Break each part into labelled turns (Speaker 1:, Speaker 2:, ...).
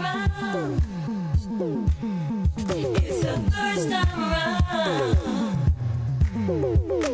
Speaker 1: around. It's the first time around.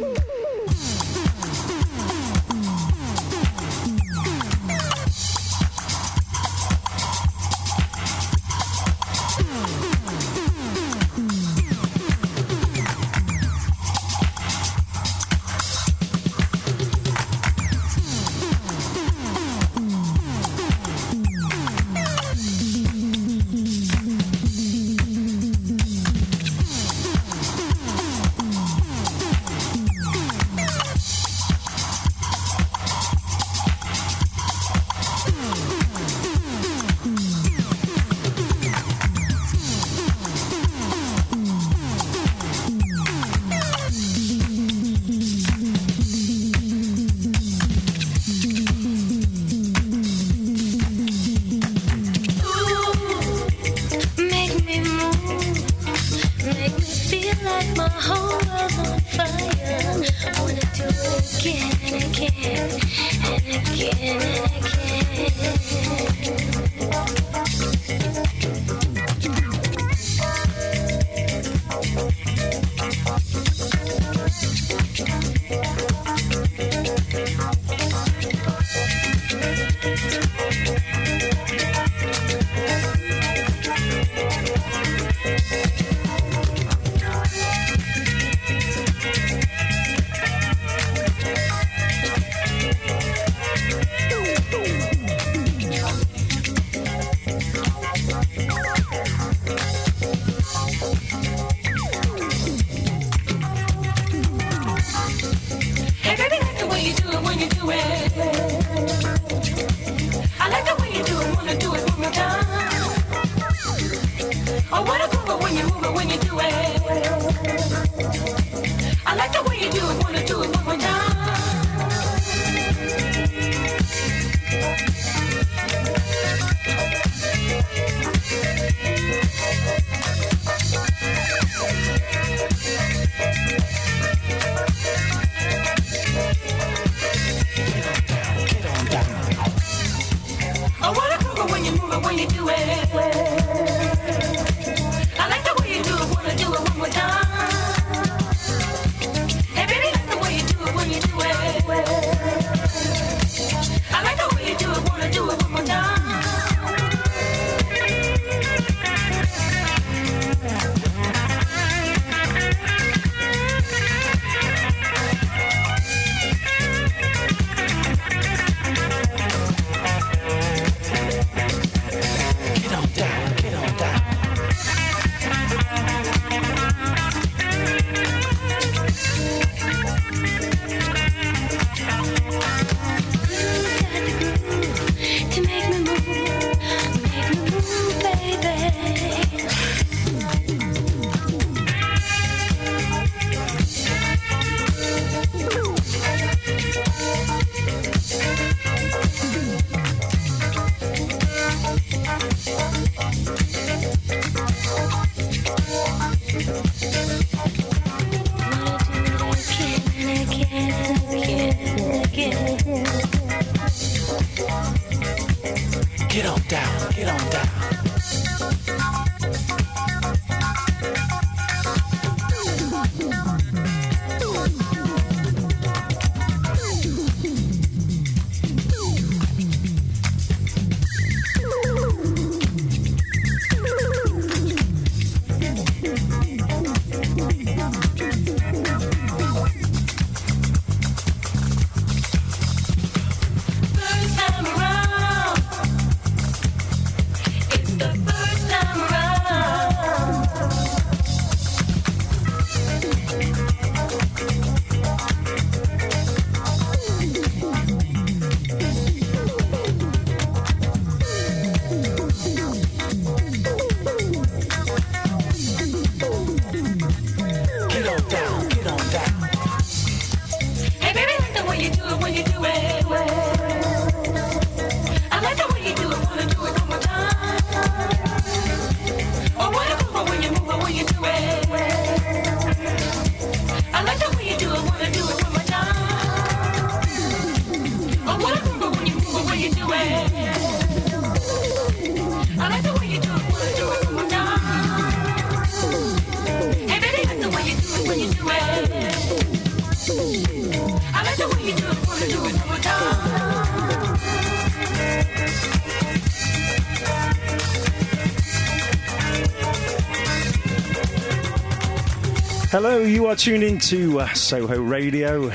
Speaker 1: You are tuned into uh, Soho Radio.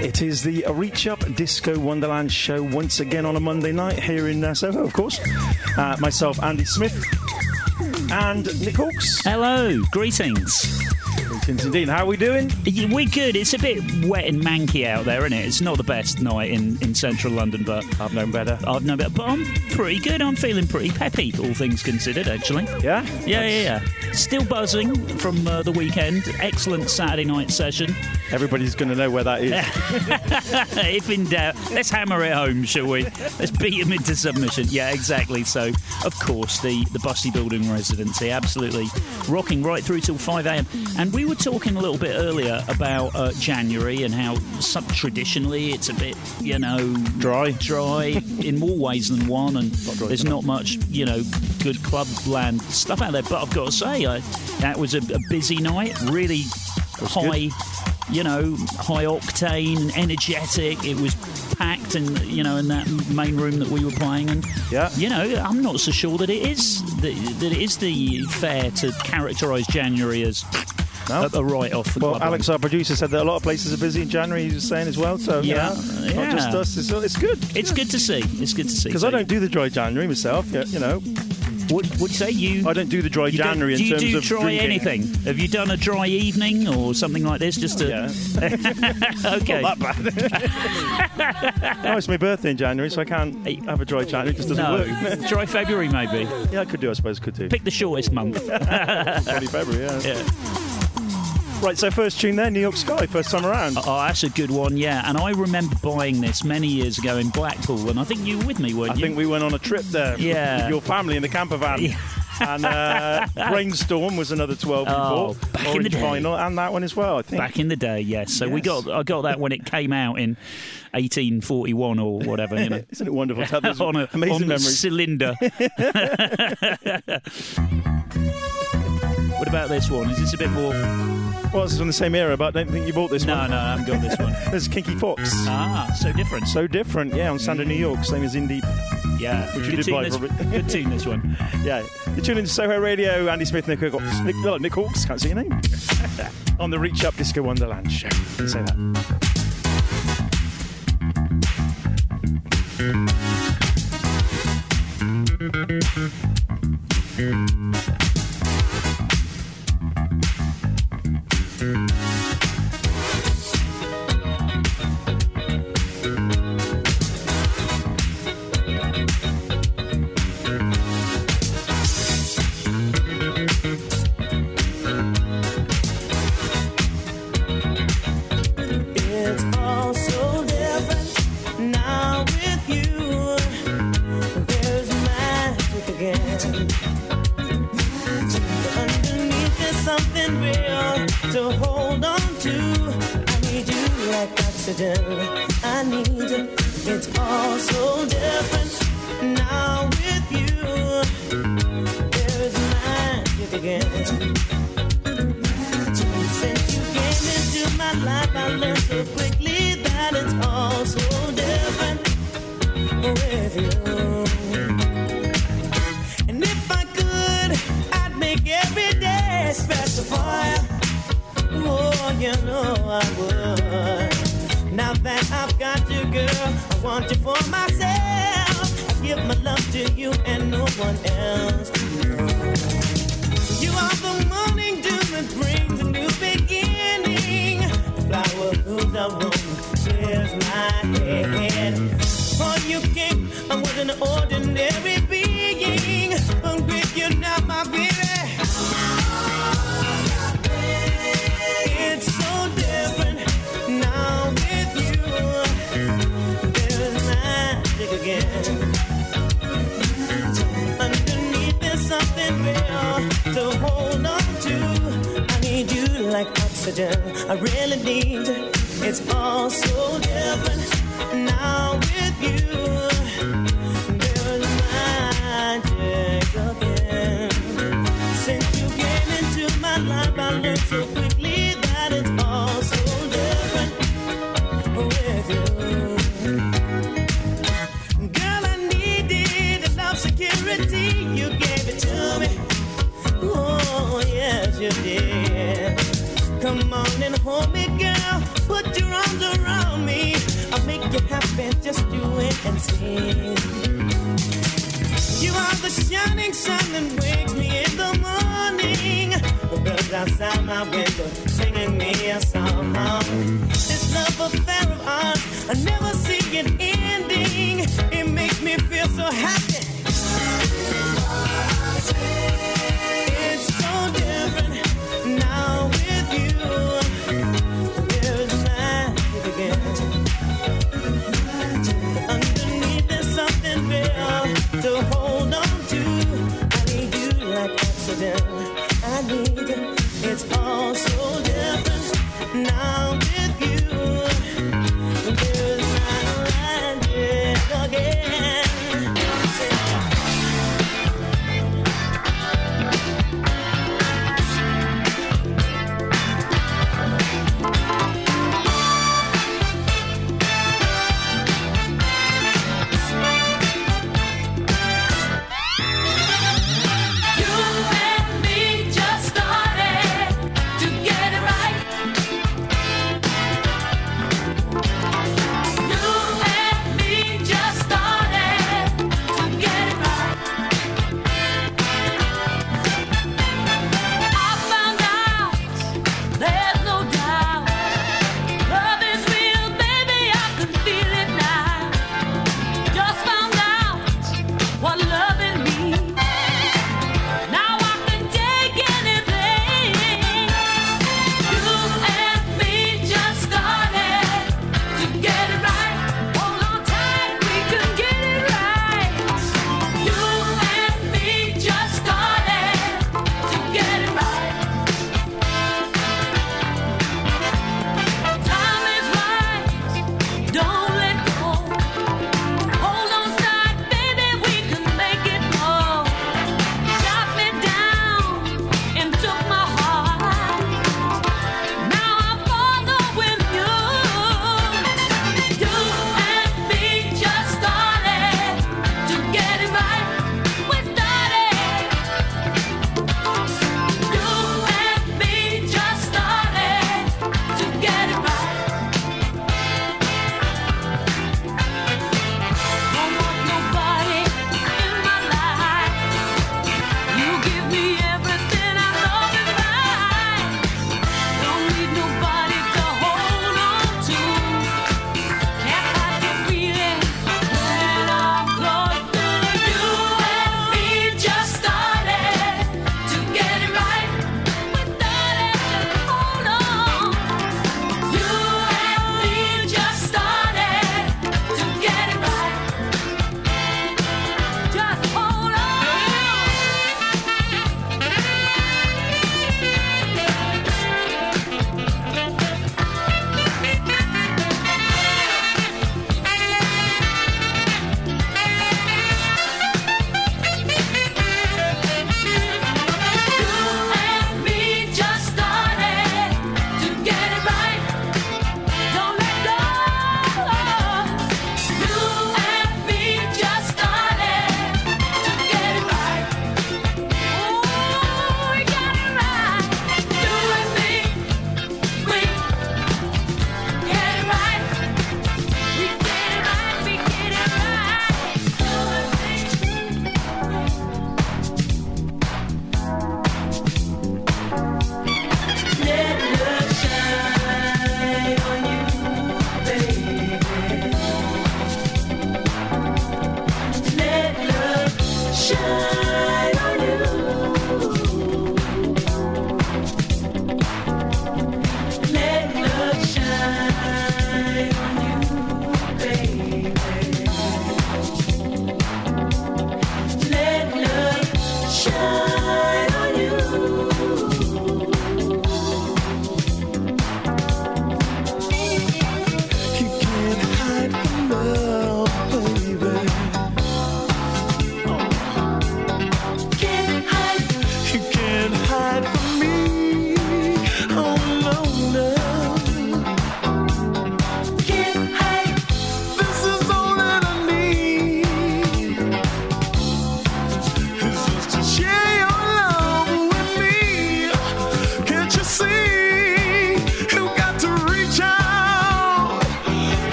Speaker 1: It is the Reach Up Disco Wonderland show once again on a Monday night here in uh, Soho, of course. Uh, myself, Andy Smith, and Nick Halkes.
Speaker 2: Hello, greetings.
Speaker 1: Greetings indeed. How are we doing?
Speaker 2: We're good. It's a bit wet and manky out there, isn't it? It's not the best night in, in central London, but
Speaker 1: I've known better.
Speaker 2: I've known better. But I'm pretty good. I'm feeling pretty peppy, all things considered, actually.
Speaker 1: Yeah?
Speaker 2: Yeah, yeah, yeah. Still buzzing from uh, the weekend. Excellent Saturday night session.
Speaker 1: Everybody's going to know where that is.
Speaker 2: if in doubt, let's hammer it home, shall we? Let's beat him into submission. Yeah, exactly. So, of course, the, the Bussey Building residency, absolutely rocking right through till 5 a.m. And we were talking a little bit earlier about uh, January and how some, traditionally it's a bit, you know,
Speaker 1: Dry.
Speaker 2: dry in more ways than one, and there's not much, you know, good clubland stuff out there. But I've got to say, I, that was a, a busy night, really high, you know, high octane, energetic. It was packed, and you know, in that main room that we were playing, and
Speaker 1: Yeah.
Speaker 2: you know, I'm not so sure that it is that, that it is the fair to characterise January as.
Speaker 1: No?
Speaker 2: A, a write-off
Speaker 1: Well, Alex, our producer, said that a lot of places are busy in January. He was saying as well. So you
Speaker 2: Yeah,
Speaker 1: know, not
Speaker 2: yeah.
Speaker 1: just us. It's, it's good
Speaker 2: It's good to see. It's good to see.
Speaker 1: because I don't do the dry January myself. You know,
Speaker 2: What would you say? You
Speaker 1: I don't do the dry January
Speaker 2: do
Speaker 1: in
Speaker 2: you
Speaker 1: terms
Speaker 2: do
Speaker 1: of
Speaker 2: try
Speaker 1: drinking.
Speaker 2: anything? Have you done a dry evening or something like this? Just to
Speaker 1: Yeah,
Speaker 2: okay.
Speaker 1: not that bad. no, it's my birthday in January, so I can't have a dry January. It just doesn't
Speaker 2: no,
Speaker 1: work.
Speaker 2: dry February maybe.
Speaker 1: yeah, I could do. I suppose could do.
Speaker 2: Pick the shortest month.
Speaker 1: 20 February. Yeah.
Speaker 2: Yeah.
Speaker 1: Right. So first tune there, New York Sky, first time around.
Speaker 2: Oh, that's a good one. Yeah, and I remember buying this many years ago in Blackpool, and I think you were with me, weren't
Speaker 1: I
Speaker 2: you?
Speaker 1: I think we went on a trip there.
Speaker 2: Yeah.
Speaker 1: With your family in the camper van.
Speaker 2: Yeah.
Speaker 1: and uh, Brainstorm was another 12 we
Speaker 2: Oh,
Speaker 1: bought.
Speaker 2: back in the
Speaker 1: Orange
Speaker 2: day.
Speaker 1: Vinyl, and that one as well, I think.
Speaker 2: Back in the day, yes. So we got I got that when it came out in 1841 or whatever. You know.
Speaker 1: Isn't it wonderful to have those
Speaker 2: on a,
Speaker 1: amazing
Speaker 2: on
Speaker 1: memories?
Speaker 2: cylinder. What about this one? Is this a bit more?
Speaker 1: Well, this is from the same era, but I don't think you bought this
Speaker 2: No,
Speaker 1: one.
Speaker 2: no, I haven't got this one.
Speaker 1: This is Kinky Foxx.
Speaker 2: Ah, so different.
Speaker 1: So different, yeah, on Sander, New York, same as Indie.
Speaker 2: Yeah,
Speaker 1: Which you did buy,
Speaker 2: this,
Speaker 1: Robert.
Speaker 2: Good tune this one.
Speaker 1: Yeah. You're tuning to Soho Radio, Andy Smith, Nick Halkes, Nick, no, Nick Halkes, can't see your name. on the Reach Up Disco Wonderland show. Say that.
Speaker 3: Like and no one else. You are the morning dew that brings a new beginning. The flower whose aroma clears my head. For you came, I was an ordinary oxygen. I really need. It's all so different now just do it and see. You are the shining sun that wakes me in the morning. The birds outside my window singing me a song. This love affair of ours, I never see it ending. It makes me feel so happy.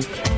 Speaker 4: Let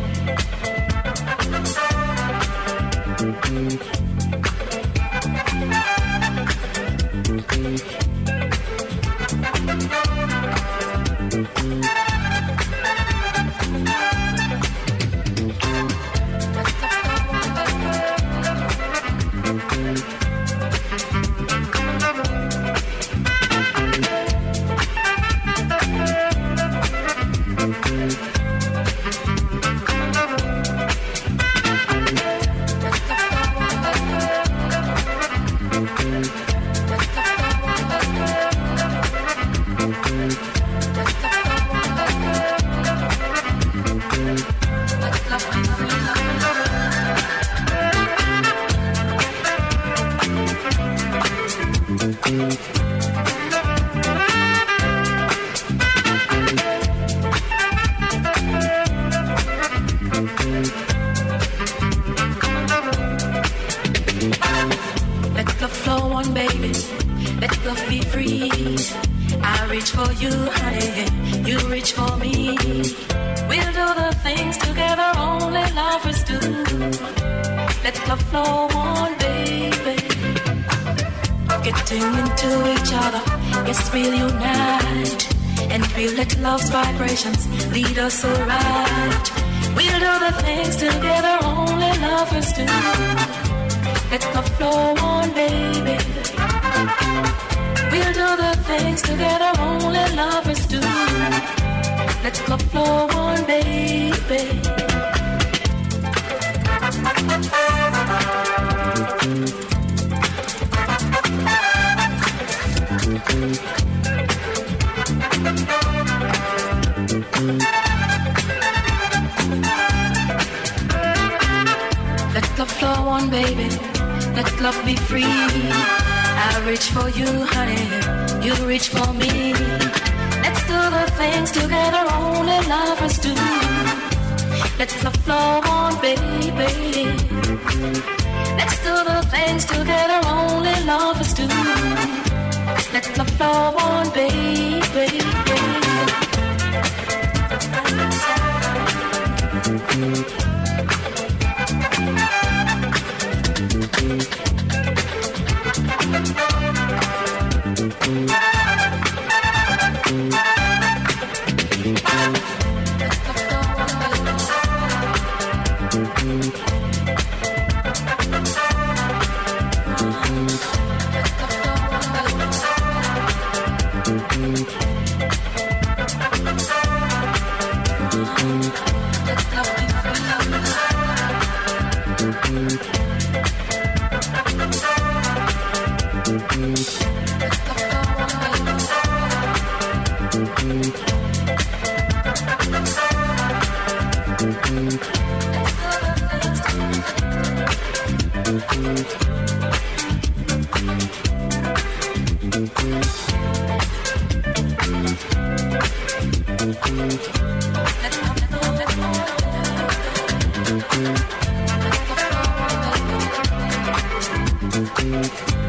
Speaker 1: Bye.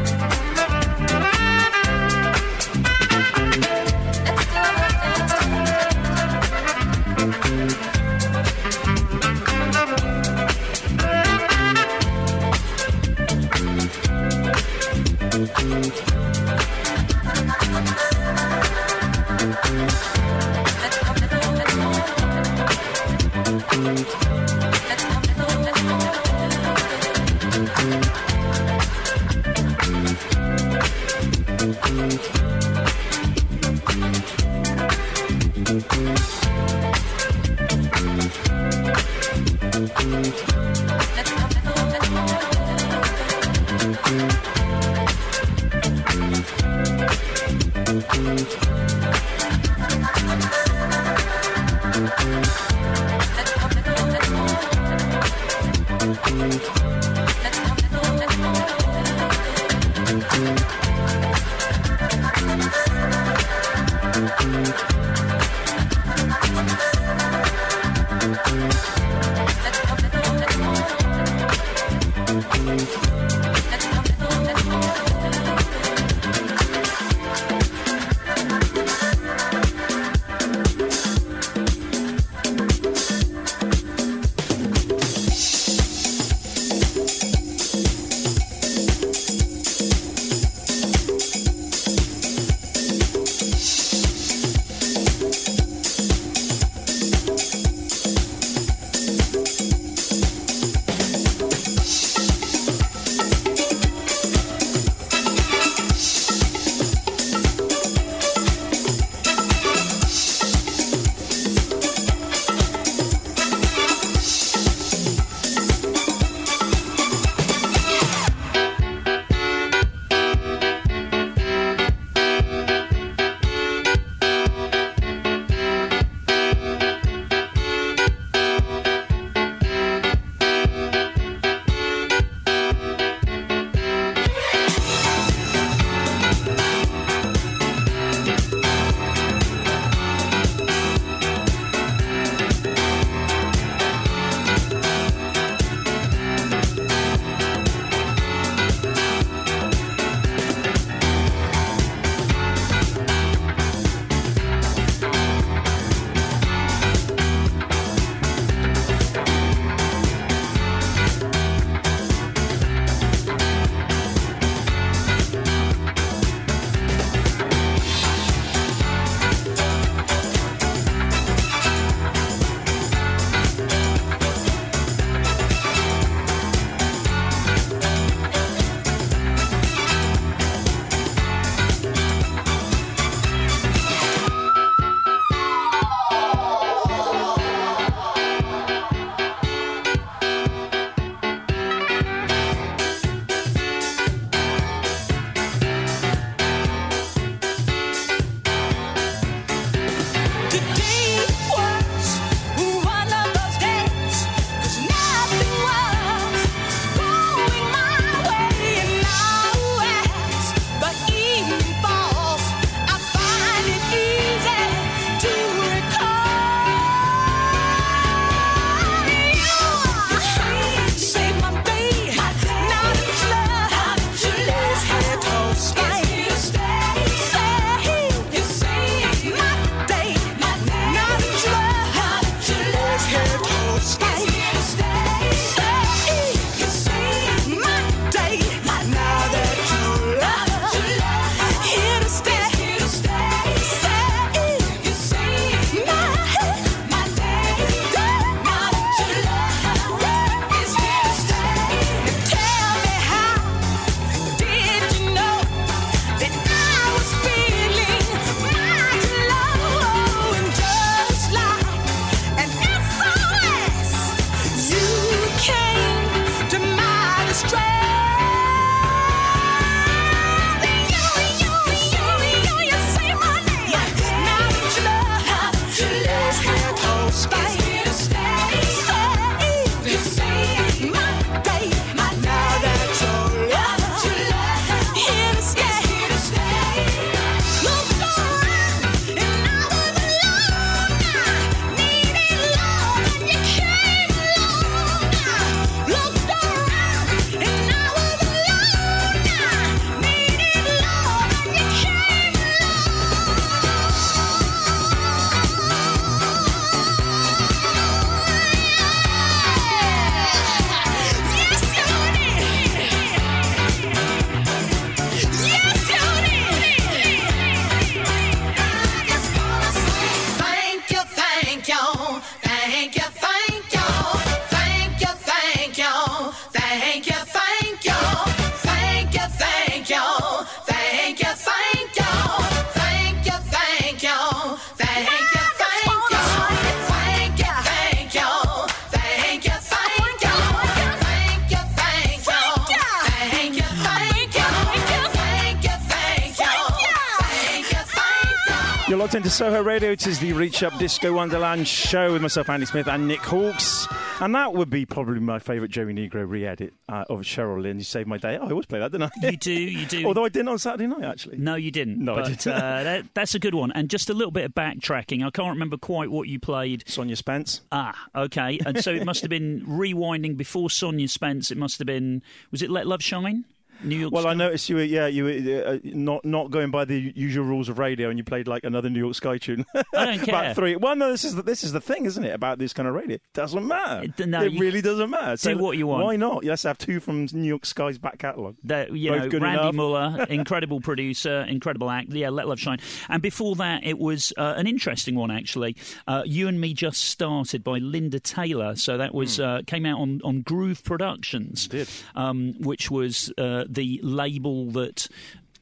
Speaker 1: Soho Radio. It is the Reach Up Disco Wonderland show with myself, Andy Smith, and Nick Halkes. And that would be probably my favourite Joey Negro re edit uh, of Cheryl Lynn. You saved my day. Oh, I always play that, didn't I?
Speaker 2: You do, you do.
Speaker 1: Although I didn't on Saturday night, actually.
Speaker 2: No, you didn't.
Speaker 1: No, I didn't.
Speaker 2: uh, that, that's a good one. And just a little bit of backtracking. I can't remember quite what you played.
Speaker 1: Sonia Spence.
Speaker 2: Ah, okay. And so it must have been rewinding before Sonia Spence. It must have been. Was it Let Love Shine? New York.
Speaker 1: Well,
Speaker 2: Sky?
Speaker 1: I noticed you were, yeah, you were uh, not not going by the usual rules of radio, and you played like another New York Sky tune.
Speaker 2: I don't care.
Speaker 1: About three. Well, no, this is the, this is the thing, isn't it? About this kind of radio, it doesn't matter.
Speaker 2: It- no,
Speaker 1: it really doesn't matter.
Speaker 2: do what you want.
Speaker 1: Why not? Let's have two from New York Sky's back catalogue.
Speaker 2: You
Speaker 1: Both
Speaker 2: know,
Speaker 1: good
Speaker 2: Randy
Speaker 1: enough.
Speaker 2: Muller, incredible producer, incredible act. Yeah, Let Love Shine. And before that, it was uh, an interesting one actually. Uh, you and Me Just Started by Linda Taylor. So that was uh, came out on, on Groove Productions,
Speaker 1: Did.
Speaker 2: Um, which was uh, the label that.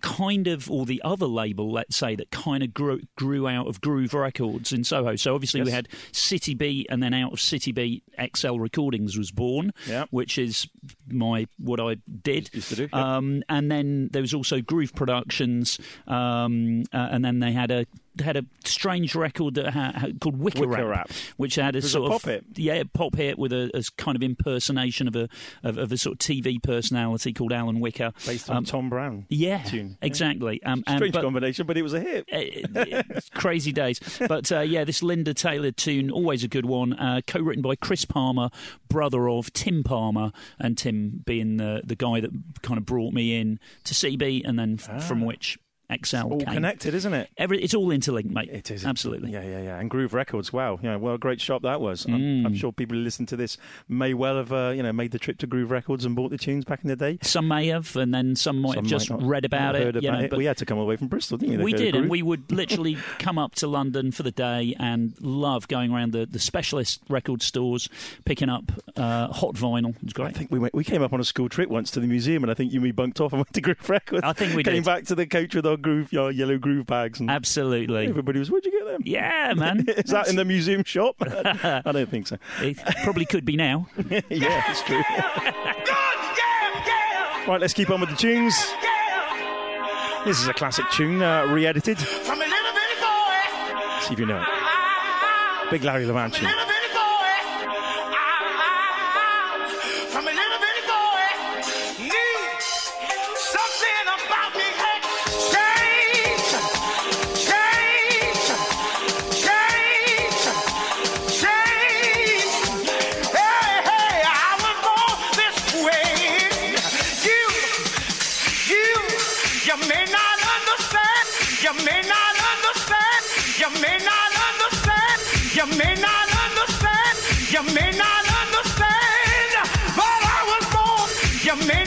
Speaker 2: Kind of, or the other label, let's say, that kind of grew, grew out of Groove Records in Soho. So obviously we had City Beat, and then out of City Beat, XL Recordings was born,
Speaker 1: Yeah.
Speaker 2: which is my what I did.
Speaker 1: Do.
Speaker 2: Um, and then there was also Groove Productions, um, uh, and then they had a had a strange record that ha- ha- called Wicker,
Speaker 1: Wicker
Speaker 2: Rap,
Speaker 1: Rap.
Speaker 2: which had a
Speaker 1: a
Speaker 2: sort
Speaker 1: pop
Speaker 2: of
Speaker 1: hit.
Speaker 2: yeah pop hit with a, a kind of impersonation of a of, of a sort of TV personality called Alan Whicker.
Speaker 1: Based on
Speaker 2: Um,
Speaker 1: Tom Browne.
Speaker 2: yeah,
Speaker 1: tune.
Speaker 2: exactly. Um, and-
Speaker 1: Strange
Speaker 2: but-
Speaker 1: combination, but it was a hit.
Speaker 2: uh, crazy days. But uh, yeah, this Linda Taylor tune, always a good one, uh, co written by Chris Palmer, brother of Tim Palmer, and Tim being the, the guy that kind of brought me in to CB and then f- from which XL
Speaker 1: Ah. All
Speaker 2: came.
Speaker 1: connected, isn't it?
Speaker 2: Every, it's all interlinked, mate.
Speaker 1: It is
Speaker 2: Absolutely.
Speaker 1: Yeah, yeah, yeah. And Groove Records. Wow, yeah, well, a great shop that was. I'm,
Speaker 2: Mm.
Speaker 1: I'm sure people who listen to this may well have, uh, you know, made the trip to Groove Records and bought the tunes back in the day.
Speaker 2: Some may have, and then some might
Speaker 1: Some
Speaker 2: have just
Speaker 1: might
Speaker 2: read about it.
Speaker 1: Heard
Speaker 2: you know,
Speaker 1: it.
Speaker 2: but
Speaker 1: we had to come away from Bristol, didn't we?
Speaker 2: we
Speaker 1: to go to
Speaker 2: did, and we would literally come up to London for the day and love going around the, the specialist record stores, picking up uh, hot vinyl. It was
Speaker 1: I think we went, we came up on a school trip once to the museum, and I think you and me bunked off and went to Groove Records.
Speaker 2: I think we
Speaker 1: came
Speaker 2: did.
Speaker 1: back to the coach with our groove, our yellow groove bags, and
Speaker 2: Absolutely.
Speaker 1: everybody was, "Where'd you get them?"
Speaker 2: Yeah, man.
Speaker 1: Is that in the museum shop? I don't think so.
Speaker 2: It probably could be now.
Speaker 1: yeah, it's true. right, let's keep on with the tunes. This is a classic tune, uh, re-edited.
Speaker 4: From a little bitty boy,
Speaker 1: See if you know it. Big Larry Levan
Speaker 4: from
Speaker 1: tune.
Speaker 4: You may not understand. But I was born. You may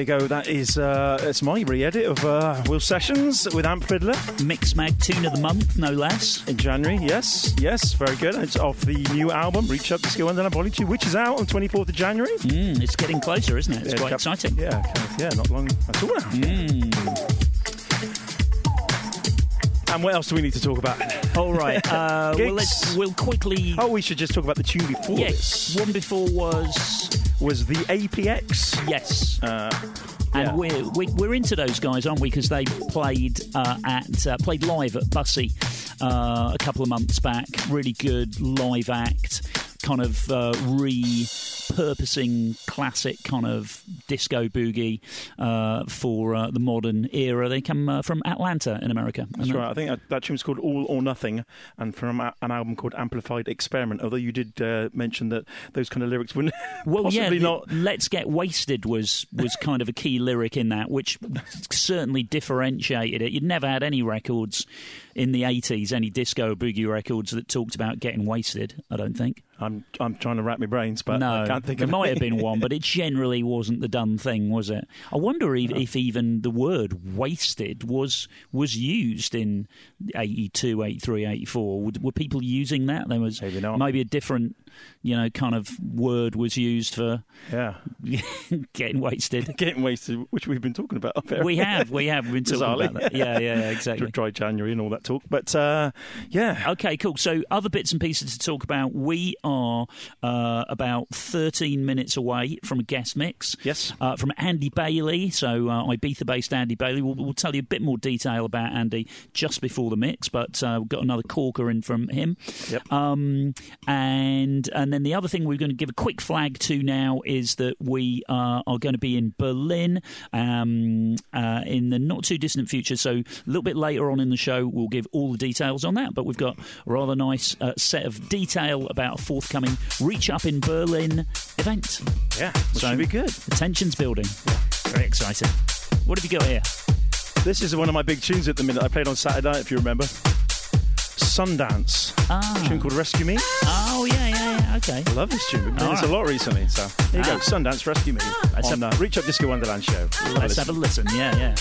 Speaker 1: There you go. That is uh, it's my re-edit of uh, Will Sessions with Amp Fiddler
Speaker 2: Mixmag Tune of the Month, no less.
Speaker 1: in January. Yes, yes, very good. It's off the new album Reach Up Disco Wonderland Volume Two, which is out on 24th of January.
Speaker 2: Mm, it's getting closer, isn't it? It's
Speaker 1: Yeah,
Speaker 2: quite
Speaker 1: cap-
Speaker 2: exciting.
Speaker 1: Yeah, yeah, not long at all now. And what else do we need to talk about?
Speaker 2: All right. Uh, well, let's, we'll quickly.
Speaker 1: Oh, we should just talk about the tune before
Speaker 2: yes.
Speaker 1: this.
Speaker 2: One before was
Speaker 1: Was the APX?
Speaker 2: yes.
Speaker 1: Uh,
Speaker 2: And
Speaker 1: yeah.
Speaker 2: we're we, we're into those guys, aren't we? Because they played uh, at uh, played live at Bussey uh, a couple of months back. Really good live act, kind of uh, repurposing classic kind of disco boogie uh, for uh, the modern era. They come uh, from Atlanta in America.
Speaker 1: That's right. I think that, that tune's called All or Nothing, and from a, an album called Amplified Experiment. Although you did uh, mention that those kind of lyrics wouldn't
Speaker 2: Well,
Speaker 1: possibly
Speaker 2: the
Speaker 1: not.
Speaker 2: "Let's Get Wasted" was was kind of a key lyric in that, which certainly differentiated it. You'd never had any records in the '80s, any disco or boogie records that talked about getting wasted. I don't think.
Speaker 1: I'm I'm trying to wrap my brains, but
Speaker 2: no,
Speaker 1: I can't think
Speaker 2: there might have been one, but it generally wasn't the done thing, was it? I wonder if, if even the word "wasted" was was used in 82, 83, 84. Would, were people using that? There was
Speaker 1: Maybe not.
Speaker 2: maybe a different, you know, kind of word was used for
Speaker 1: yeah,
Speaker 2: getting wasted.
Speaker 1: getting wasted, which we've been talking about.
Speaker 2: We have, we have been talking
Speaker 1: Bizarrely.
Speaker 2: about that. Yeah, yeah, yeah, exactly.
Speaker 1: dry January and all that talk, but uh, yeah,
Speaker 2: Okay, cool. So, other bits and pieces to talk about. We are uh, about 13 minutes away from a guest mix.
Speaker 1: Yes.
Speaker 2: Uh, from Andy Bailey. So, uh, Ibiza based Andy Bailey. We'll, we'll tell you a bit more detail about Andy just before the mix, but uh, we've got another corker in from him.
Speaker 1: Yep.
Speaker 2: Um, and and then the other thing we're going to give a quick flag to now is that we uh, are going to be in Berlin um, uh, in the not too distant future. So a little bit later on in the show, we'll give all the details on that. But we've got a rather nice uh, set of detail about a forthcoming Reach Up in Berlin event.
Speaker 1: yeah,
Speaker 2: So-
Speaker 1: should be good.
Speaker 2: The tension's building. Very exciting. What have you got here?
Speaker 1: This is one of my big tunes at the minute. I played on Saturday night, if you remember. Sundance,
Speaker 2: Ah.
Speaker 1: a tune called Rescue Me.
Speaker 2: Oh yeah, yeah, yeah. Okay.
Speaker 1: I love this tune. We've this a lot recently. So there you go,
Speaker 2: Ah.
Speaker 1: Sundance, Rescue Me
Speaker 2: Let's
Speaker 1: on
Speaker 2: have-
Speaker 1: the Reach Up Disco Wonderland show. Ah.
Speaker 2: Let's have a listen. Yeah, yeah.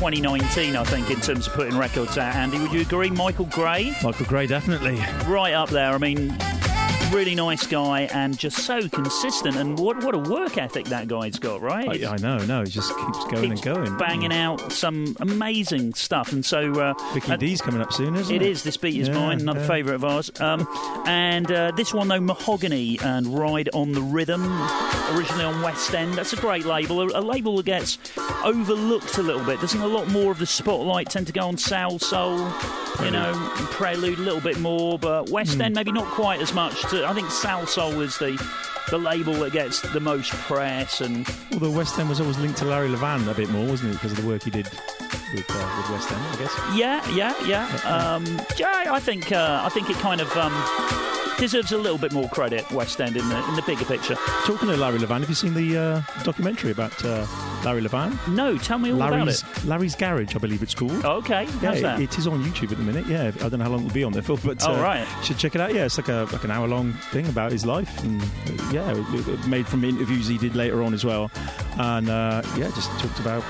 Speaker 2: 2019, I think, in terms of putting records out. Andy, would you agree? Michael Gray,
Speaker 1: Michael Gray, definitely.
Speaker 2: right up there. I mean, really nice guy and just so consistent. And what what a work ethic that guy's got, right?
Speaker 1: I, I know, no, he just keeps going
Speaker 2: Keeps
Speaker 1: and going.
Speaker 2: banging out some amazing stuff. And so, uh,
Speaker 1: Vicky
Speaker 2: uh,
Speaker 1: D's coming up soon, isn't it?
Speaker 2: It is. This beat is
Speaker 1: Yeah,
Speaker 2: mine, another
Speaker 1: yeah.
Speaker 2: favourite of ours. Um, and uh, this one, though, Mahogany and Ride on the Rhythm, originally on West End. That's a great label. A, a label that gets overlooked a little bit. Doesn't a lot more of the spotlight tend to go on Salsoul, you know, Prelude a little bit more, but West
Speaker 1: Hmm.
Speaker 2: End maybe not quite as much. To, I think Salsoul is the the label that gets the most press and
Speaker 1: Although West End was always linked to Larry Levan a bit more, wasn't it? Because of the work he did with, uh, with West End, I guess.
Speaker 2: Yeah, yeah, yeah. Um, yeah, I think uh, I think it kind of um, deserves a little bit more credit. West End in the in the bigger picture.
Speaker 1: Talking to Larry Levan, have you seen the uh, documentary about uh, Larry Levan?
Speaker 2: No, tell me all
Speaker 1: Larry's
Speaker 2: about it.
Speaker 1: Larry's Garage, I believe it's called.
Speaker 2: Okay,
Speaker 1: Yeah,
Speaker 2: how's that?
Speaker 1: it- it is on YouTube at the minute. Yeah, I don't know how long it'll be on there for, but uh,
Speaker 2: Oh, right.
Speaker 1: should check it out. Yeah, it's like a like an hour long thing about his life, and yeah, it- it- made from interviews he did later on as well, and uh, yeah, just talked about.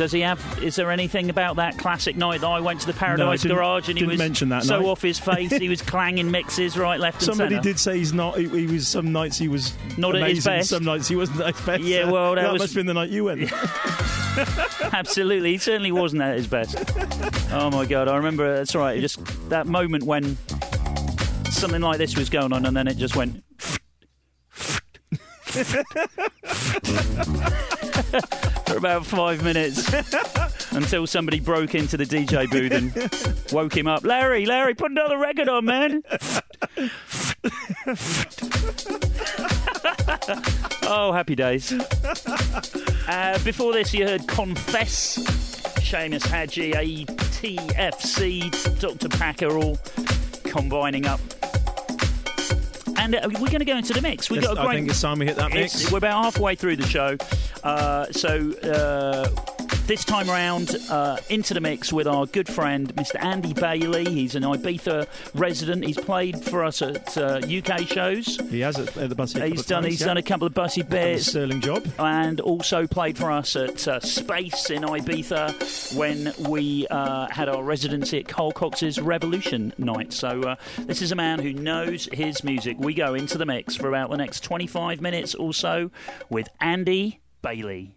Speaker 2: Does he have? Is there anything about that classic night that I went to the Paradise
Speaker 1: didn't-
Speaker 2: Garage and he was
Speaker 1: mention that
Speaker 2: so
Speaker 1: night.
Speaker 2: off his face? he was clanging mixes right, left, and
Speaker 1: Somebody did say he's not. He, he was some nights he was
Speaker 2: Not at
Speaker 1: amazing,
Speaker 2: his best.
Speaker 1: Some nights he wasn't at his best.
Speaker 2: Yeah, well, that was-
Speaker 1: must have been the night you went.
Speaker 2: Absolutely, he certainly wasn't at his best. Oh my god, I remember. That's right. Just that moment when something like this was going on, and then it just went. For about five minutes until somebody broke into the DJ booth and woke him up. Larry, Larry, put another record on, man. oh, happy days. Uh, before this, you heard Confess, Seamus Haji, ATFC, Dr. Packer, all combining up. And uh, we're going to go into the mix. We've
Speaker 1: Yes,
Speaker 2: got a great.
Speaker 1: I think it's time we hit that mix.
Speaker 2: we're about halfway through the show. Uh, so uh, this time around, uh, into the mix with our good friend, Mr. Andy Bailey. He's an Ibiza resident. He's played for us at uh, UK shows.
Speaker 1: He has at, at the bus.
Speaker 2: He's done. He's done a couple of
Speaker 1: Bussey
Speaker 2: bits
Speaker 1: sterling job.
Speaker 2: and also played for us at uh, Space in Ibiza when we uh, had our residency at Carl Cox's Revolution night. So uh, this is a man who knows his music. We go into the mix for about the next 25 minutes or so with Andy Bailey.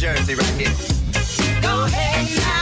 Speaker 5: Jersey right here.
Speaker 3: Go ahead now.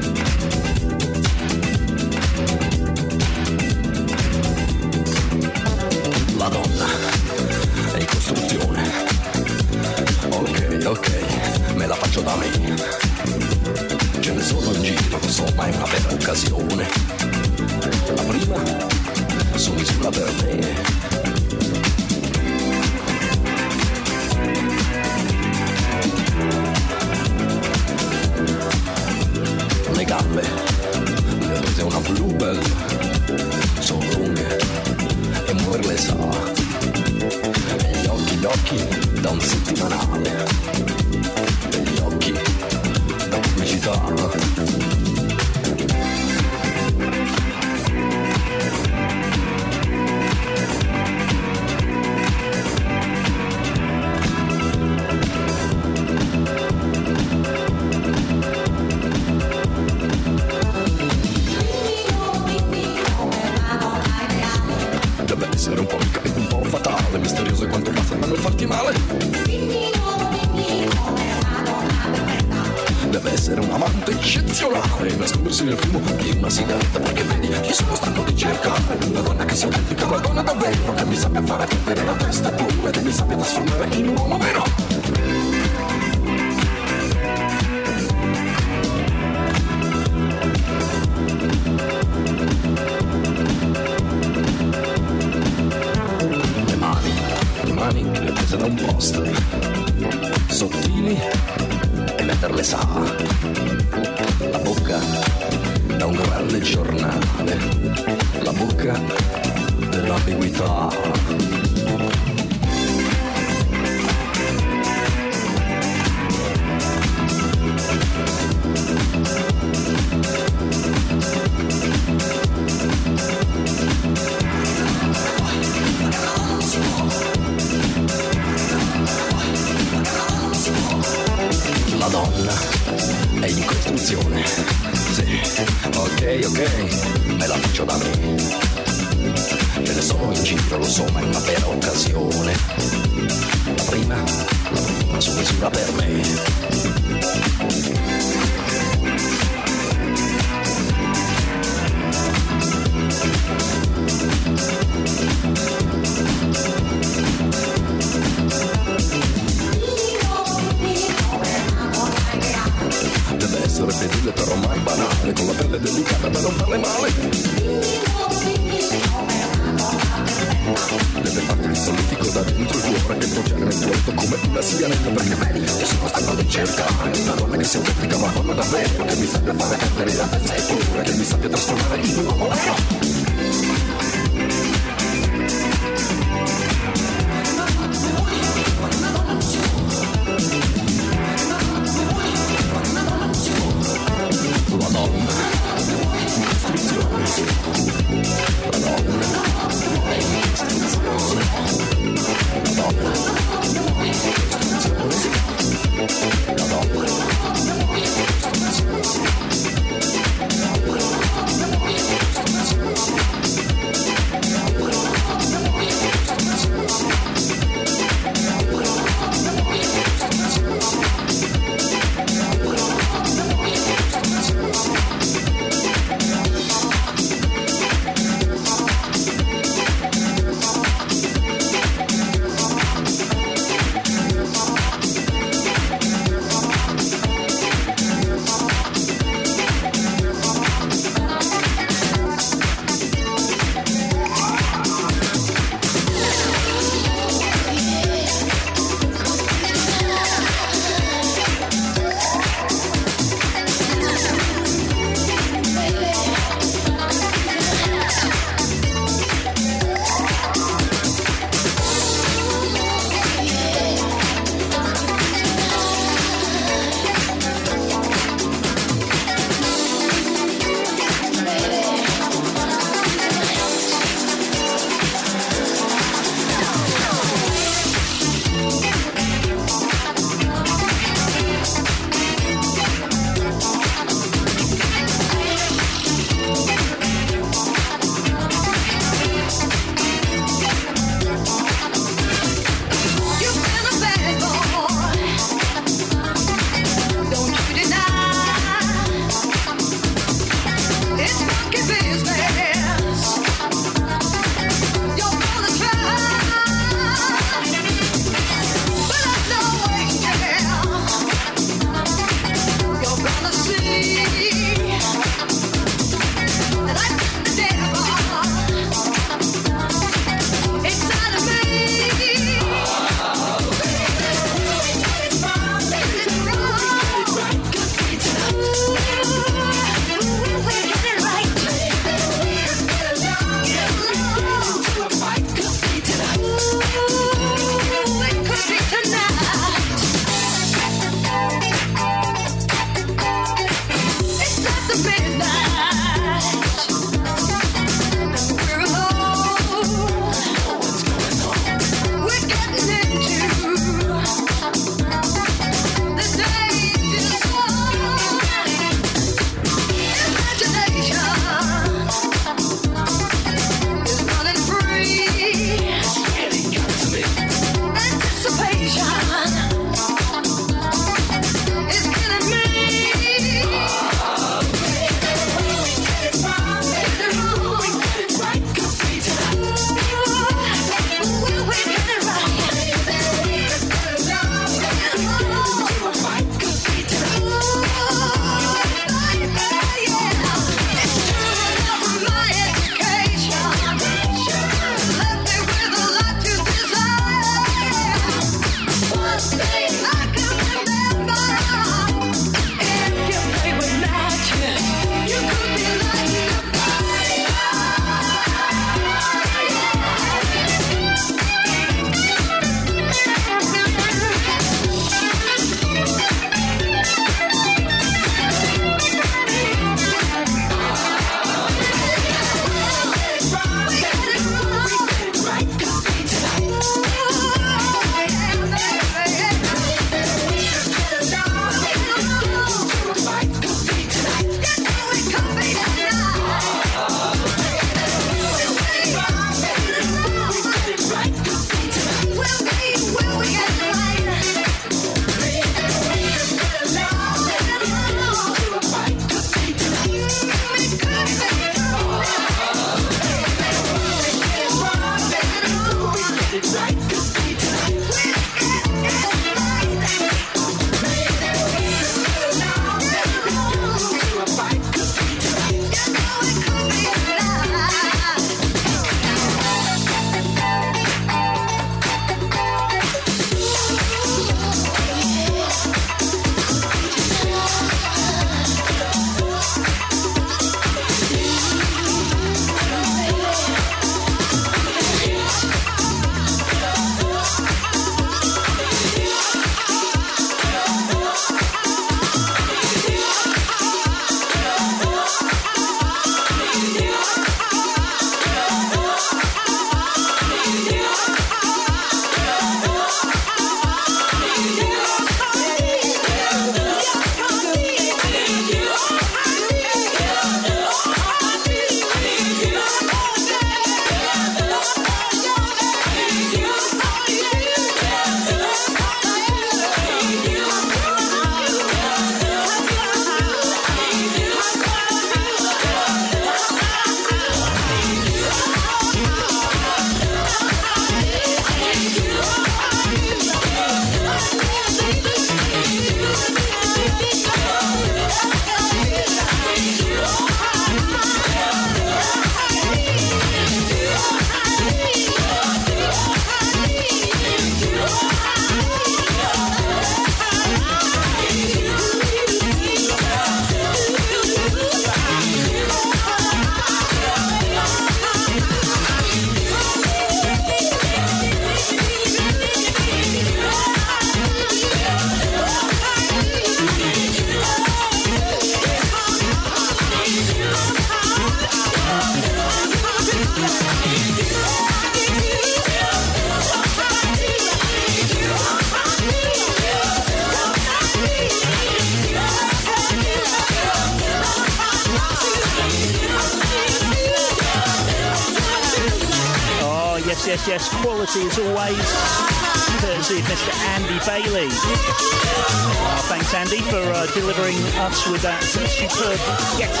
Speaker 2: Bailey. Oh, thanks, Andy, for uh, delivering us with that superb guest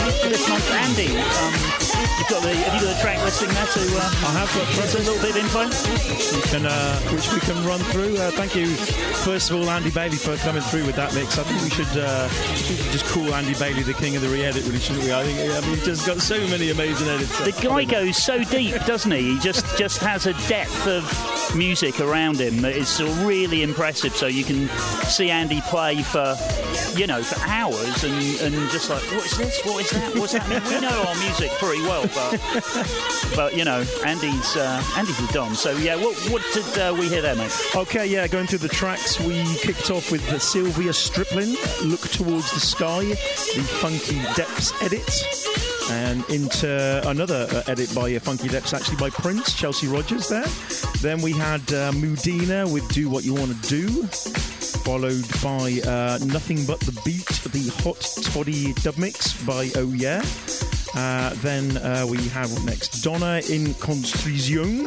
Speaker 2: uh, this month. Andy, um, you've got the, have you got the track listing there to uh,
Speaker 1: I have got
Speaker 2: give us a little bit of info?
Speaker 1: we can, uh, which we can run through. Uh, thank you, first of all, Andy Bailey, for coming through with that mix. I think we should, uh, just call Andy Bailey the king of the re-edit, really, shouldn't we? I think I mean, he's just got so many amazing edits.
Speaker 2: The guy goes so deep, doesn't he? He just just has a depth of music around him that is really impressive. So you can see Andy play for, you know, for hours and, and just like, what is this? What is that? What's happening? We know our music pretty well, but but you know, Andy's uh, Andy's the Dom. So yeah, what what did uh, we hear there, mate?
Speaker 1: Okay, yeah, going through the tracks, we kicked off with Sylvia Striplin, Look Towards the Sky, the Funky Depths edit, and into another uh, edit by uh, Funky Depths, actually by Prince, Chelsea Rogers there. Then we had uh, Mudina with Do What You Want to Do, followed by uh, Nothing But the Beat, the Hot Toddy dub mix by Oh Yeah. Uh, then uh, we have next Donna in Construction.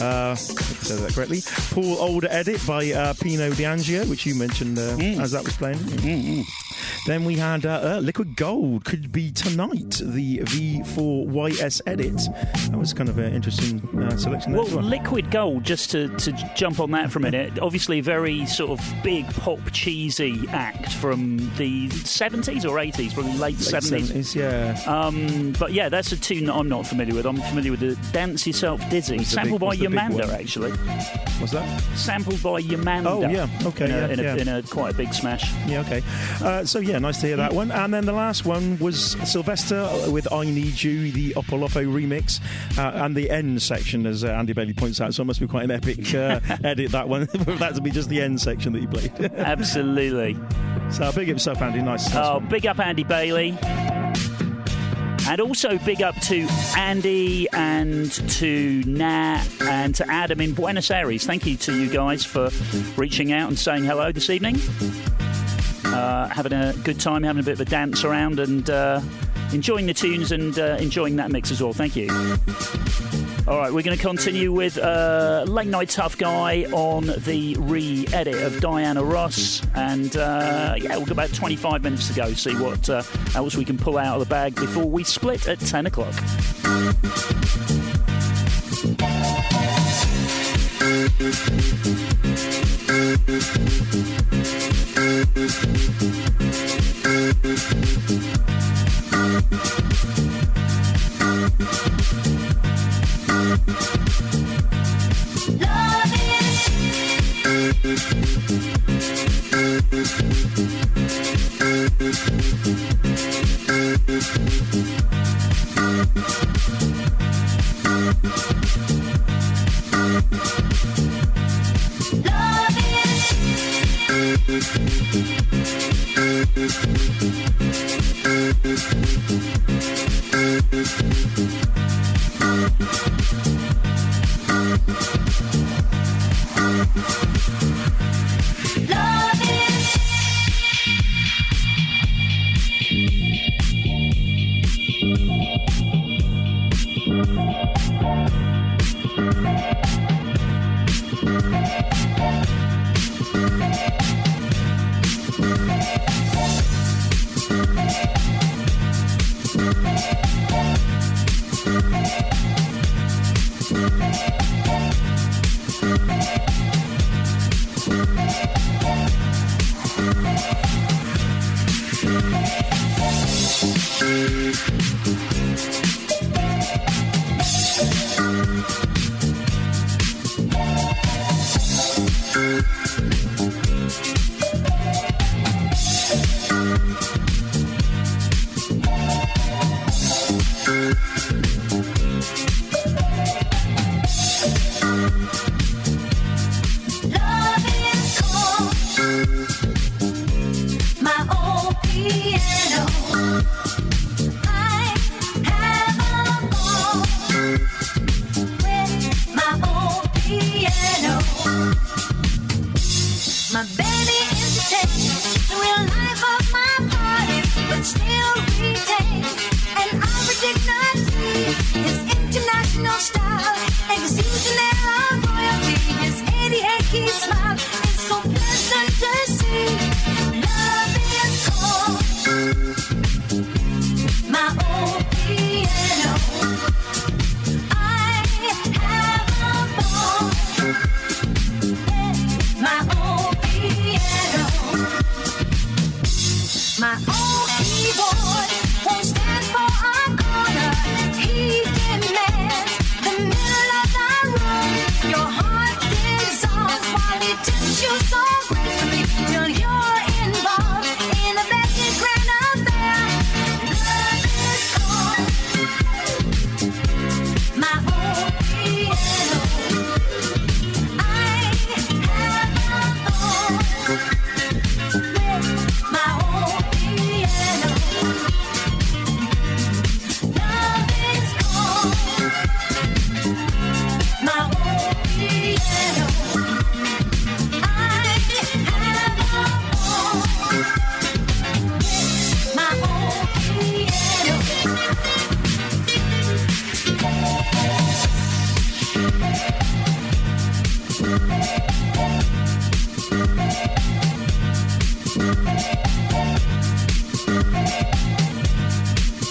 Speaker 1: Uh, said that correctly. Paul Older edit by uh, Pino D'Angio, which you mentioned uh, as that was playing. Then we had uh, uh, Liquid Gold, could be tonight, the V4YS edit. That was kind of an interesting uh, selection
Speaker 2: Well. Liquid Gold, just to, to jump on that for a minute, obviously a very sort of big pop cheesy act from the 70s or 80s, probably late,
Speaker 1: Late
Speaker 2: 70s.
Speaker 1: 70s, yeah.
Speaker 2: Um, but yeah, that's a tune that I'm not familiar with. I'm familiar with the Dance Yourself Dizzy,
Speaker 1: a
Speaker 2: sampled
Speaker 1: big-
Speaker 2: by
Speaker 1: it's a big the big
Speaker 4: Yamanda, actually.
Speaker 1: What's that?
Speaker 4: Sampled by Yamanda.
Speaker 1: Oh, yeah, okay,
Speaker 4: In a,
Speaker 1: yeah,
Speaker 4: in, a, in a quite a big smash.
Speaker 1: Yeah, okay. Uh, so yeah, nice to hear that one. And then the last one was Sylvester with "I Need You," the Opolopo remix, uh, and the end section, as uh, Andy Bailey points out. So it must be quite an epic uh, edit that one for that to be just the end section that you played.
Speaker 4: Absolutely.
Speaker 1: so big up yourself, Andy. Nice. nice
Speaker 4: Oh,
Speaker 1: one.
Speaker 4: big up Andy Bailey. And also big up to Andy and to Nat and to Adam in Buenos Aires. Thank you to you guys for reaching out and saying hello this evening. Uh, having a good time, having a bit of a dance around and uh, enjoying the tunes and uh, enjoying that mix as well. Thank you. All right, we're going to continue with uh, Late Nite Tuff Guy on the re edit of Diana Ross. And uh, yeah, we've got about 25 minutes to go, see what uh, else we can pull out of the bag before we split at 10 o'clock.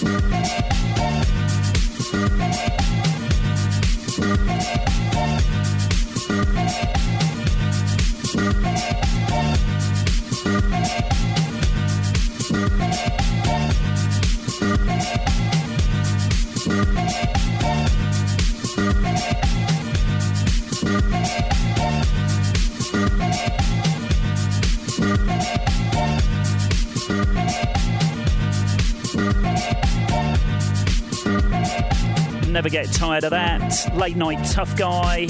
Speaker 6: Thank you.
Speaker 2: Never get tired of that. Late Nite Tuff Guy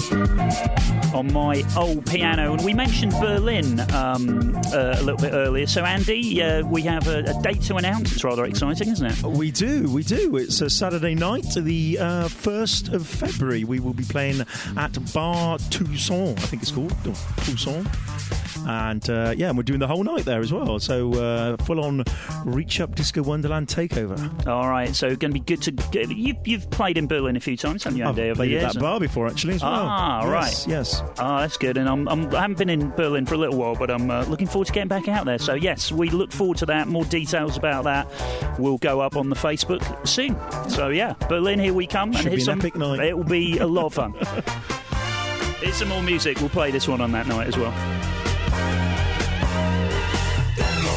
Speaker 2: on my old piano. And we mentioned Berlin um, uh, a little bit earlier. So, Andy, uh, we have a, a date to announce. It's rather exciting, isn't it?
Speaker 1: We do, we do. It's a Saturday night, the uh, 1st of February. We will be playing at Bar Toussaint, I think it's called. Toussaint. And uh, yeah, and we're doing the whole night there as well. So uh, full on Reach Up Disco Wonderland takeover.
Speaker 2: All right, so going to be good to. Get, you, you've played in Berlin a few times, haven't you,
Speaker 1: I've
Speaker 2: Andy? over
Speaker 1: played
Speaker 2: the
Speaker 1: at that bar before actually as well.
Speaker 2: Ah,
Speaker 1: Yes,
Speaker 2: right.
Speaker 1: Yes.
Speaker 2: Ah, that's good. And I'm, I'm, I haven't been in Berlin for a little while, but I'm uh, looking forward to getting back out there. So, yes, we look forward to that. More details about that will go up on the Facebook soon. So, yeah, Berlin, here we come.
Speaker 1: Should
Speaker 2: and
Speaker 1: be an
Speaker 2: some,
Speaker 1: epic night.
Speaker 2: It will be a lot of fun. Here's some more music. We'll play this one on that night as well.
Speaker 7: Don't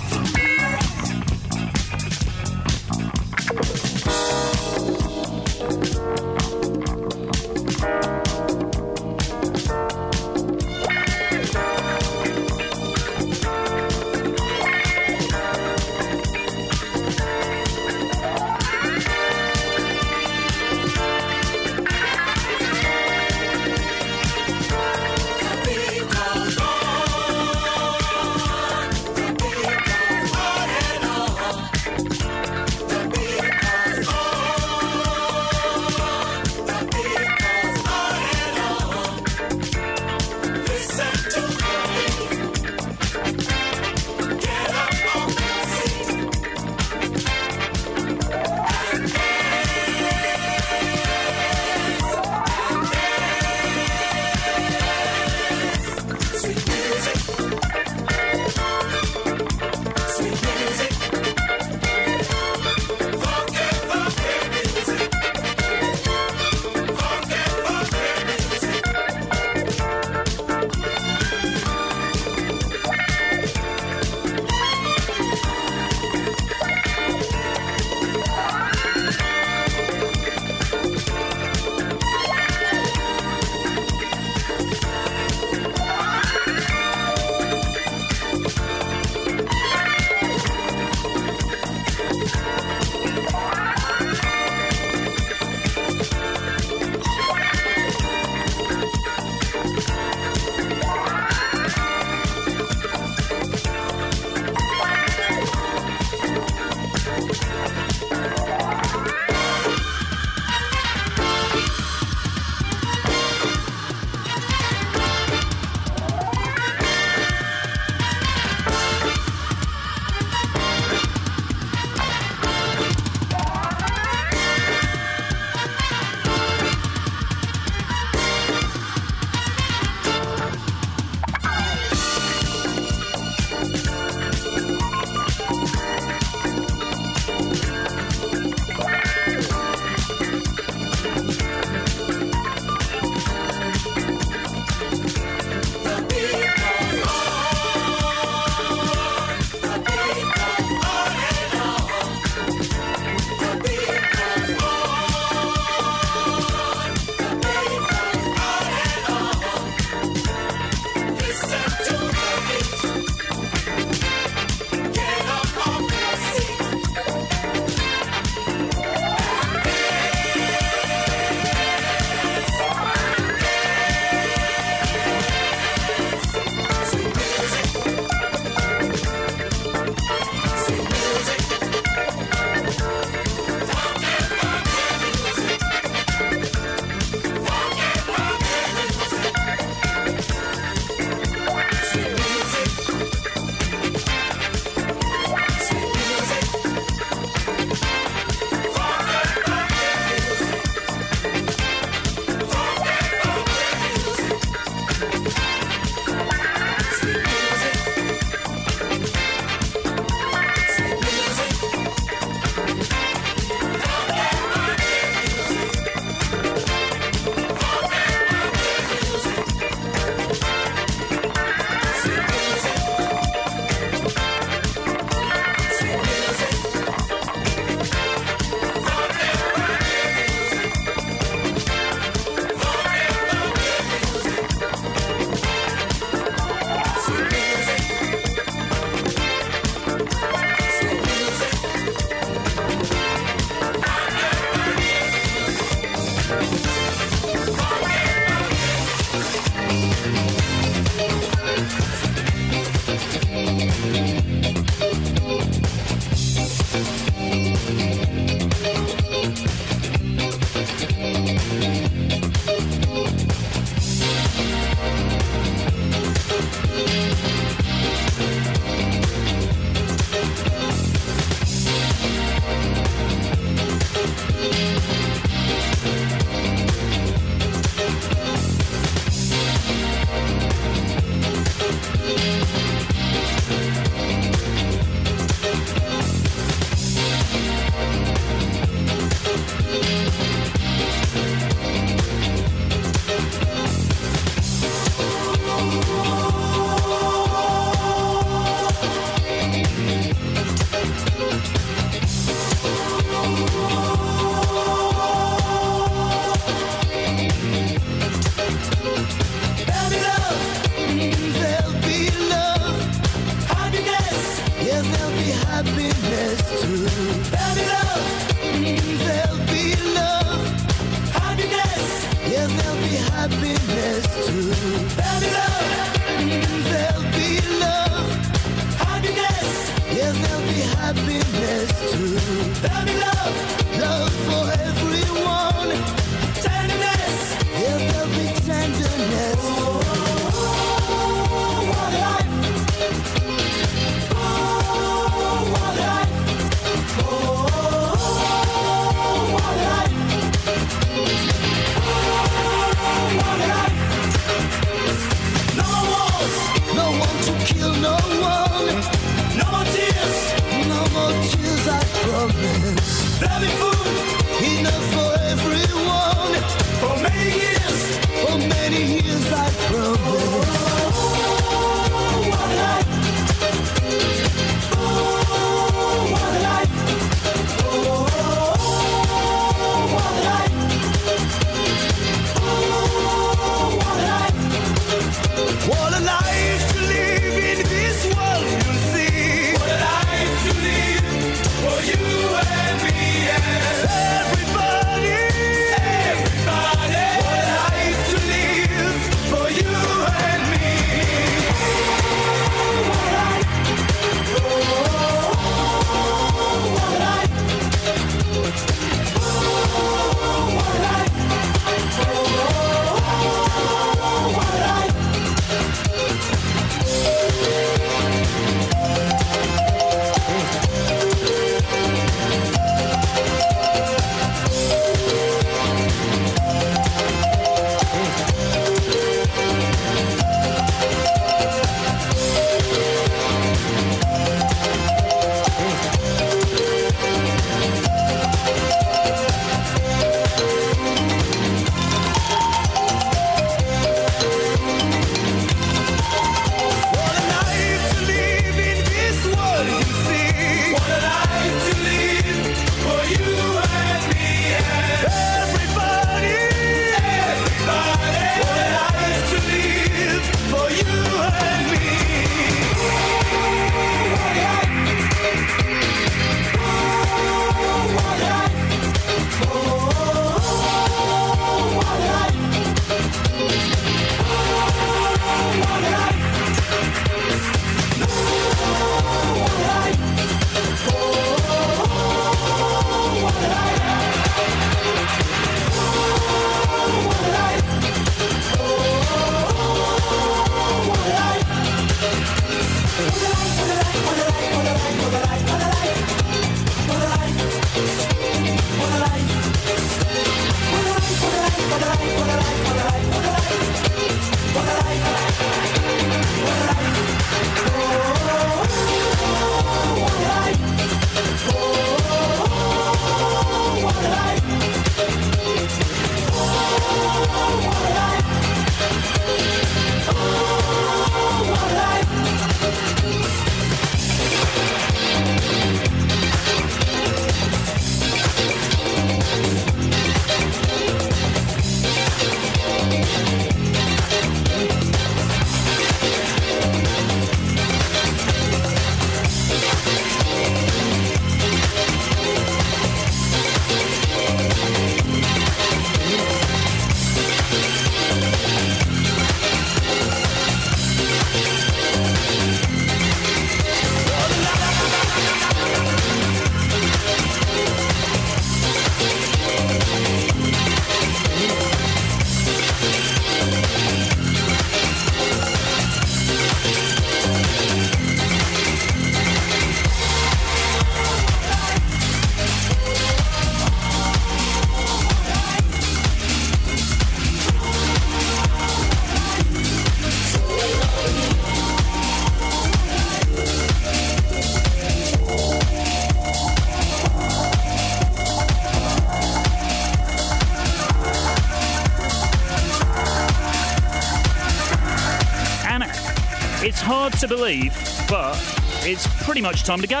Speaker 7: believe, but it's pretty much time to go.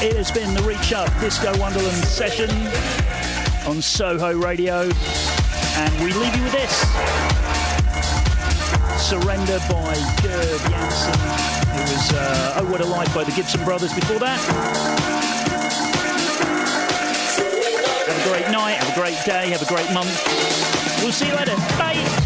Speaker 7: It has been the Reach Up Disco Wonderland session on Soho Radio, and we leave you with this Surrender by Gerd Janson. It was uh, Oh What a Life by the Gibson Brothers before that
Speaker 2: great night. Have a great day. Have a great month. We'll see you later. Bye.